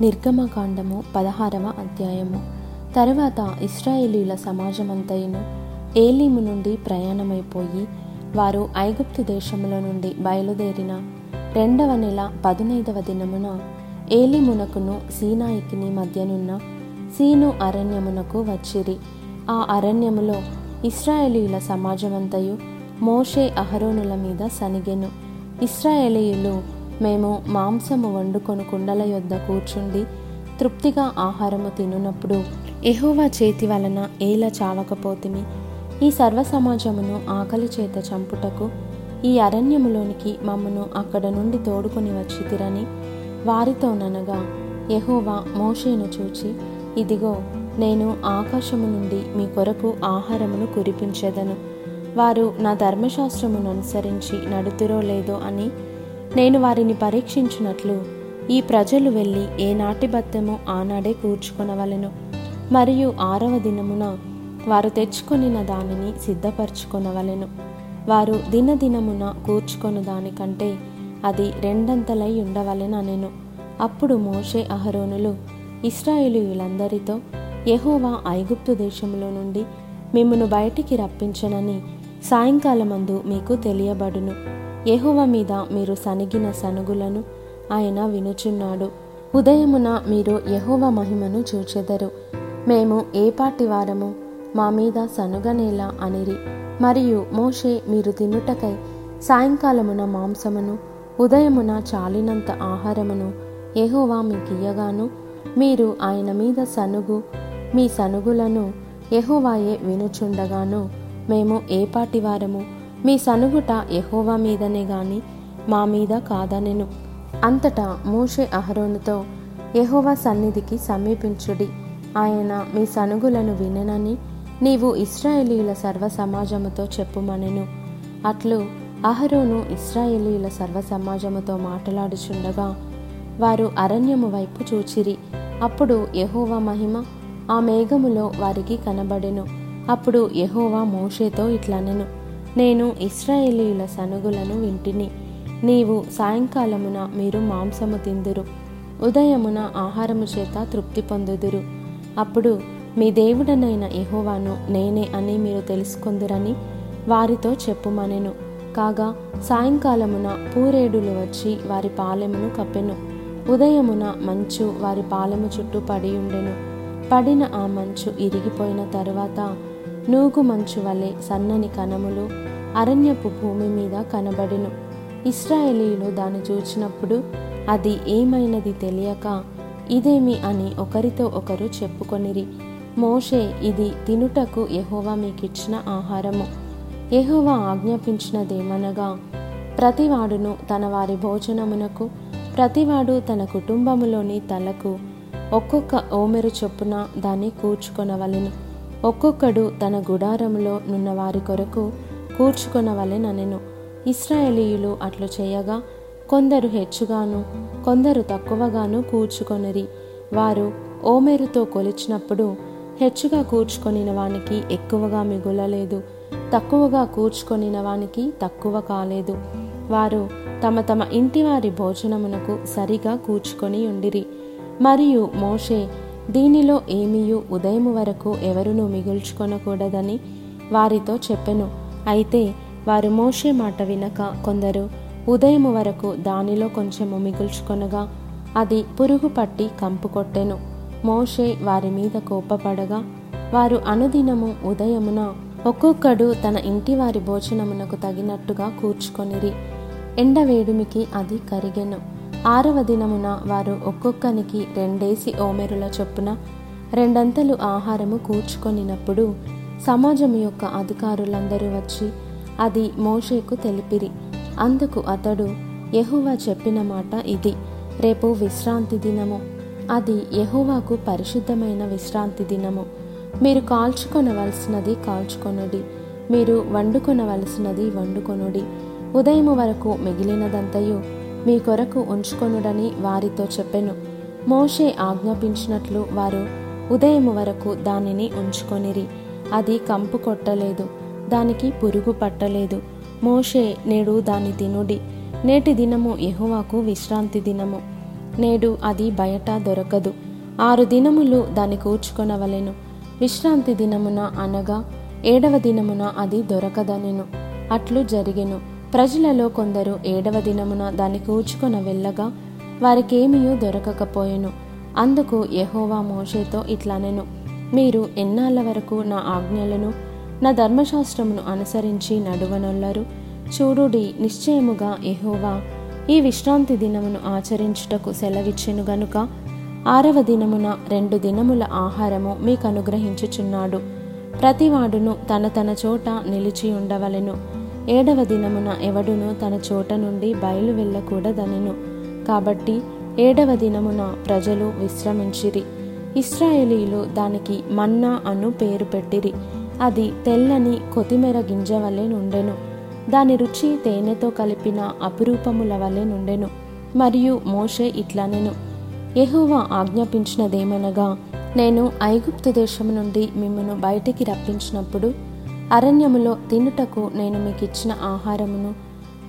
నిర్గమకాండము పదహారవ అధ్యాయము. తరువాత ఇస్రాయేలీల సమాజమంతయును ఏలీము నుండి ప్రయాణమైపోయి వారు ఐగుప్తు దేశముల నుండి బయలుదేరిన రెండవ నెల పదునైదవ దినమున ఏలిమునకును సీనాయికిని మధ్యనున్న సీను అరణ్యమునకు వచ్చిరి. ఆ అరణ్యములో ఇస్రాయేలీల సమాజమంతయు మోషే అహరోనుల మీద సనిగెను. ఇస్రాయేలీయులు మేము మాంసము వండుకొని కుండల యొద్ద కూర్చుండి తృప్తిగా ఆహారము తినునప్పుడు ఎహోవా చేతి వలన ఏల చావకపోతిమి. ఈ సర్వ సమాజమును ఆకలి చేత చంపుటకు ఈ అరణ్యములోనికి మమ్మను అక్కడ నుండి తోడుకొని వచ్చితిరని వారితోననగా ఎహోవా మోషేను చూచి ఇదిగో నేను ఆకాశము నుండి మీ కొరకు ఆహారమును కురిపించెదను. వారు నా ధర్మశాస్త్రమును అనుసరించి నడుతురో లేదో అని నేను వారిని పరీక్షించినట్లు ఈ ప్రజలు వెళ్ళి ఏ నాటి బత్తెమో ఆనాడే కూర్చుకొనవలెను. మరియు ఆరవ దినమున వారు తెచ్చుకొనిన దానిని సిద్ధపరచుకొనవలెను. వారు దినదినమున కూర్చుకొను దానికంటే అది రెండంతలై ఉండవలెననెను అప్పుడు మోషే అహరోనులు ఇస్రాయేలీయులందరితో యహోవా ఐగుప్తు దేశంలో నుండి మిమ్మను బయటికి రప్పించనని సాయంకాలమందు మీకు తెలియబడును. యహువ మీద మీరు సనిగిన సనుగులను ఆయన వినుచున్నాడు. ఉదయమున మీరు యెహోవ మహిమను చూచెదరు. మేము ఏ పాటి వారము? మా మీద సనుగనేలా అనిరి. మరియు మోషే మీరు తినుటకై సాయంకాలమున మాంసమును ఉదయమున చాలినంత ఆహారమును యెహోవా మీకియ్యగాను. మీరు ఆయన మీద సనుగు మీ సనుగులను యెహోవాయే వినుచుండగాను మేము ఏ పాటి వారము? మీ సనుగుట ఎహోవా మీదనే గాని మా మీద కాదనెను. అంతటా మోషే అహరోనుతో ఎహోవా సన్నిధికి సమీపించుడి. ఆయన మీ సనుగులను విననని నీవు ఇస్రాయేలీల సర్వ సమాజముతో చెప్పుమనెను. అట్లు అహరోను ఇస్రాయేలీల సర్వ సమాజముతో మాట్లాడుచుండగా వారు అరణ్యము వైపు చూచిరి. అప్పుడు యహోవా మహిమ ఆ మేఘములో వారికి కనబడెను. అప్పుడు యహోవా మోషేతో ఇట్లనెను. నేను ఇస్రాయేలీల సనుగులను వింటిని. నీవు సాయంకాలమున మీరు మాంసము తిందురు. ఉదయమున ఆహారము చేత తృప్తి పొందుదురు. అప్పుడు మీ దేవుడనైన ఇహోవాను నేనే అని మీరు తెలుసుకుందురని వారితో చెప్పుమనెను. కాగా సాయంకాలమున పూరేడులు వచ్చి వారి పాలెమును కప్పెను. ఉదయమున మంచు వారి పాలెము చుట్టూ పడి ఉండెను. పడిన ఆ మంచు ఇరిగిపోయిన తరువాత నూగు మంచు వలె సన్నని కణములు అరణ్యపు భూమి మీద కనబడెను. ఇస్రాయేలీలు దాన్ని చూచినప్పుడు అది ఏమైనది తెలియక ఇదేమి? అని ఒకరితో ఒకరు చెప్పుకొనిరి. మోషే ఇది తినుటకు యహోవా మీకిచ్చిన ఆహారము. యహోవా ఆజ్ఞాపించినదేమనగా ప్రతివాడును తన వారి భోజనమునకు ప్రతివాడు తన కుటుంబములోని తలకు ఒక్కొక్క ఓమెరు చొప్పున దాన్ని కూర్చుకొనవలెను. ఒక్కొక్కడు తన గుడారములో నున్న వారి కొరకు కూర్చుకొనవలెననెను. ఇస్రాయేలీయులు అట్లు చేయగా కొందరు హెచ్చుగాను కొందరు తక్కువగాను కూర్చుకొనిరి. వారు ఓమెరుతో కొలిచినప్పుడు హెచ్చుగా కూర్చుకొనిన వానికి ఎక్కువగా మిగులలేదు తక్కువగా కూర్చుకొనిన వానికి తక్కువ కాలేదు. వారు తమ తమ ఇంటివారి భోజనమునకు సరిగా కూర్చుకొని ఉండిరి మరియు మోషే దీనిలో ఏమీయు ఉదయము వరకు ఎవరునూ మిగుల్చుకొనకూడదని వారితో చెప్పెను. అయితే వారు మోషే మాట వినక కొందరు ఉదయము వరకు దానిలో కొంచెము మిగుల్చుకొనగా అది పురుగు పట్టి కంపు కొట్టెను. మోషే వారి మీద కోపపడగా వారు అనుదినము ఉదయమున ఒక్కొక్కడు తన ఇంటి వారి భోజనమునకు తగినట్టుగా కూర్చుకొనిరి. ఎండవేడుమికి అది కరిగెను. ఆరవ దినమున వారు ఒక్కొక్కనికి రెండేసి ఓమెరుల చొప్పున రెండంతలు ఆహారము కూర్చుకొనినప్పుడు సమాజం యొక్క అధికారులందరూ వచ్చి అది మోషేకు తెలిపిరి. అందుకు అతడు యహువా చెప్పిన మాట ఇది. రేపు విశ్రాంతి దినము. అది యహువాకు పరిశుద్ధమైన విశ్రాంతి దినము. మీరు కాల్చుకొనవలసినది కాల్చుకొనుడి. మీరు వండుకొనవలసినది వండుకొనుడి. ఉదయము వరకు మిగిలినదంతయు మీ కొరకు ఉంచుకొనుడని వారితో చెప్పెను. మోషే ఆజ్ఞాపించినట్లు వారు ఉదయము వరకు దానిని ఉంచుకొనిరి. అది కంపు కొట్టలేదు దానికి పురుగు పట్టలేదు. మోషే నేడు దాని తినుడి. నేటి దినము ఎహువాకు విశ్రాంతి దినము. నేడు అది బయట దొరకదు. ఆరు దినములు దాని కూర్చుకొనవలెను. విశ్రాంతి దినమున అనగా ఏడవ దినమున అది దొరకదనెను. అట్లు జరిగెను. ప్రజలలో కొందరు ఏడవ దినమున దాన్ని కూర్చుకొన వెళ్ళగా వారికేమీయూ దొరకకపోయెను. అందుకు యహోవా మోషేతో ఇట్లానెను మీరు ఎన్నాళ్ళ వరకు నా ఆజ్ఞలను నా ధర్మశాస్త్రమును అనుసరించి నడువనొల్లరు? చూడుడి నిశ్చయముగా ఎహోవా ఈ విశ్రాంతి దినమును ఆచరించుటకు సెలవిచ్చెను గనుక ఆరవ దినమున రెండు దినముల ఆహారము మీకు అనుగ్రహించుచున్నాడు ప్రతివాడును తన తన చోట నిలిచి ఉండవలెను ఏడవ దినమున ఎవడును తన చోట నుండి బయలు వెళ్ళకూడదనెను. కాబట్టి ఏడవ దినమున ప్రజలు విశ్రమించిరి. ఇస్రాయేలీలు దానికి మన్నా అను పేరు పెట్టిరి. అది తెల్లని కొతిమెర గింజ వలె నుండెను. దాని రుచి తేనెతో కలిపిన అపురూపముల వలె నుండెను. మరియు మోషే ఇట్లనెను. యెహోవా ఆజ్ఞాపించినదేమనగా నేను ఐగుప్తు దేశము నుండి మిమ్మను బయటికి రప్పించినప్పుడు అరణ్యములో తినుటకు నేను మీకు ఇచ్చిన ఆహారమును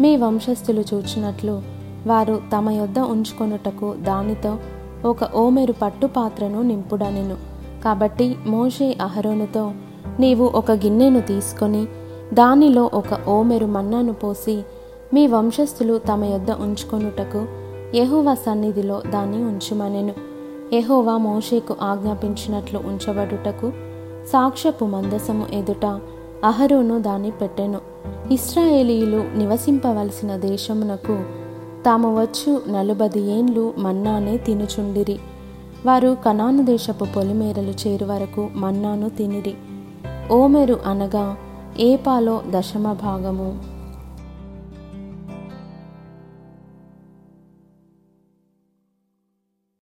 మీ వంశస్థులు చూచినట్లు వారు తమ యొద్ద ఉంచుకొనుటకు దానితో ఒక ఓమెరు పట్టు పాత్రను నింపుడనెను. కాబట్టి మోషే అహరోనుతో నీవు ఒక గిన్నెను తీసుకొని దానిలో ఒక ఓమెరు మన్నాను పోసి మీ వంశస్థులు తమ యొద్ద ఉంచుకొనుటకు యహోవా సన్నిధిలో దాన్ని ఉంచుమనెను. యహోవా మోషేకు ఆజ్ఞాపించినట్లు ఉంచబడుటకు సాక్ష్యపు మందసము ఎదుట అహరోను దాన్ని పెట్టెను. ఇస్రాయేలీయులు నివసింపవలసిన దేశమునకు తాము వచ్చు నలుబది ఏండ్లు మన్నానే తినుచుండిరి. వారు కనాను దేశపు పొలిమేరలు చేరు వరకు మన్నాను తినిరి. ఓమెరు అనగా ఏపాలో దశమ భాగము.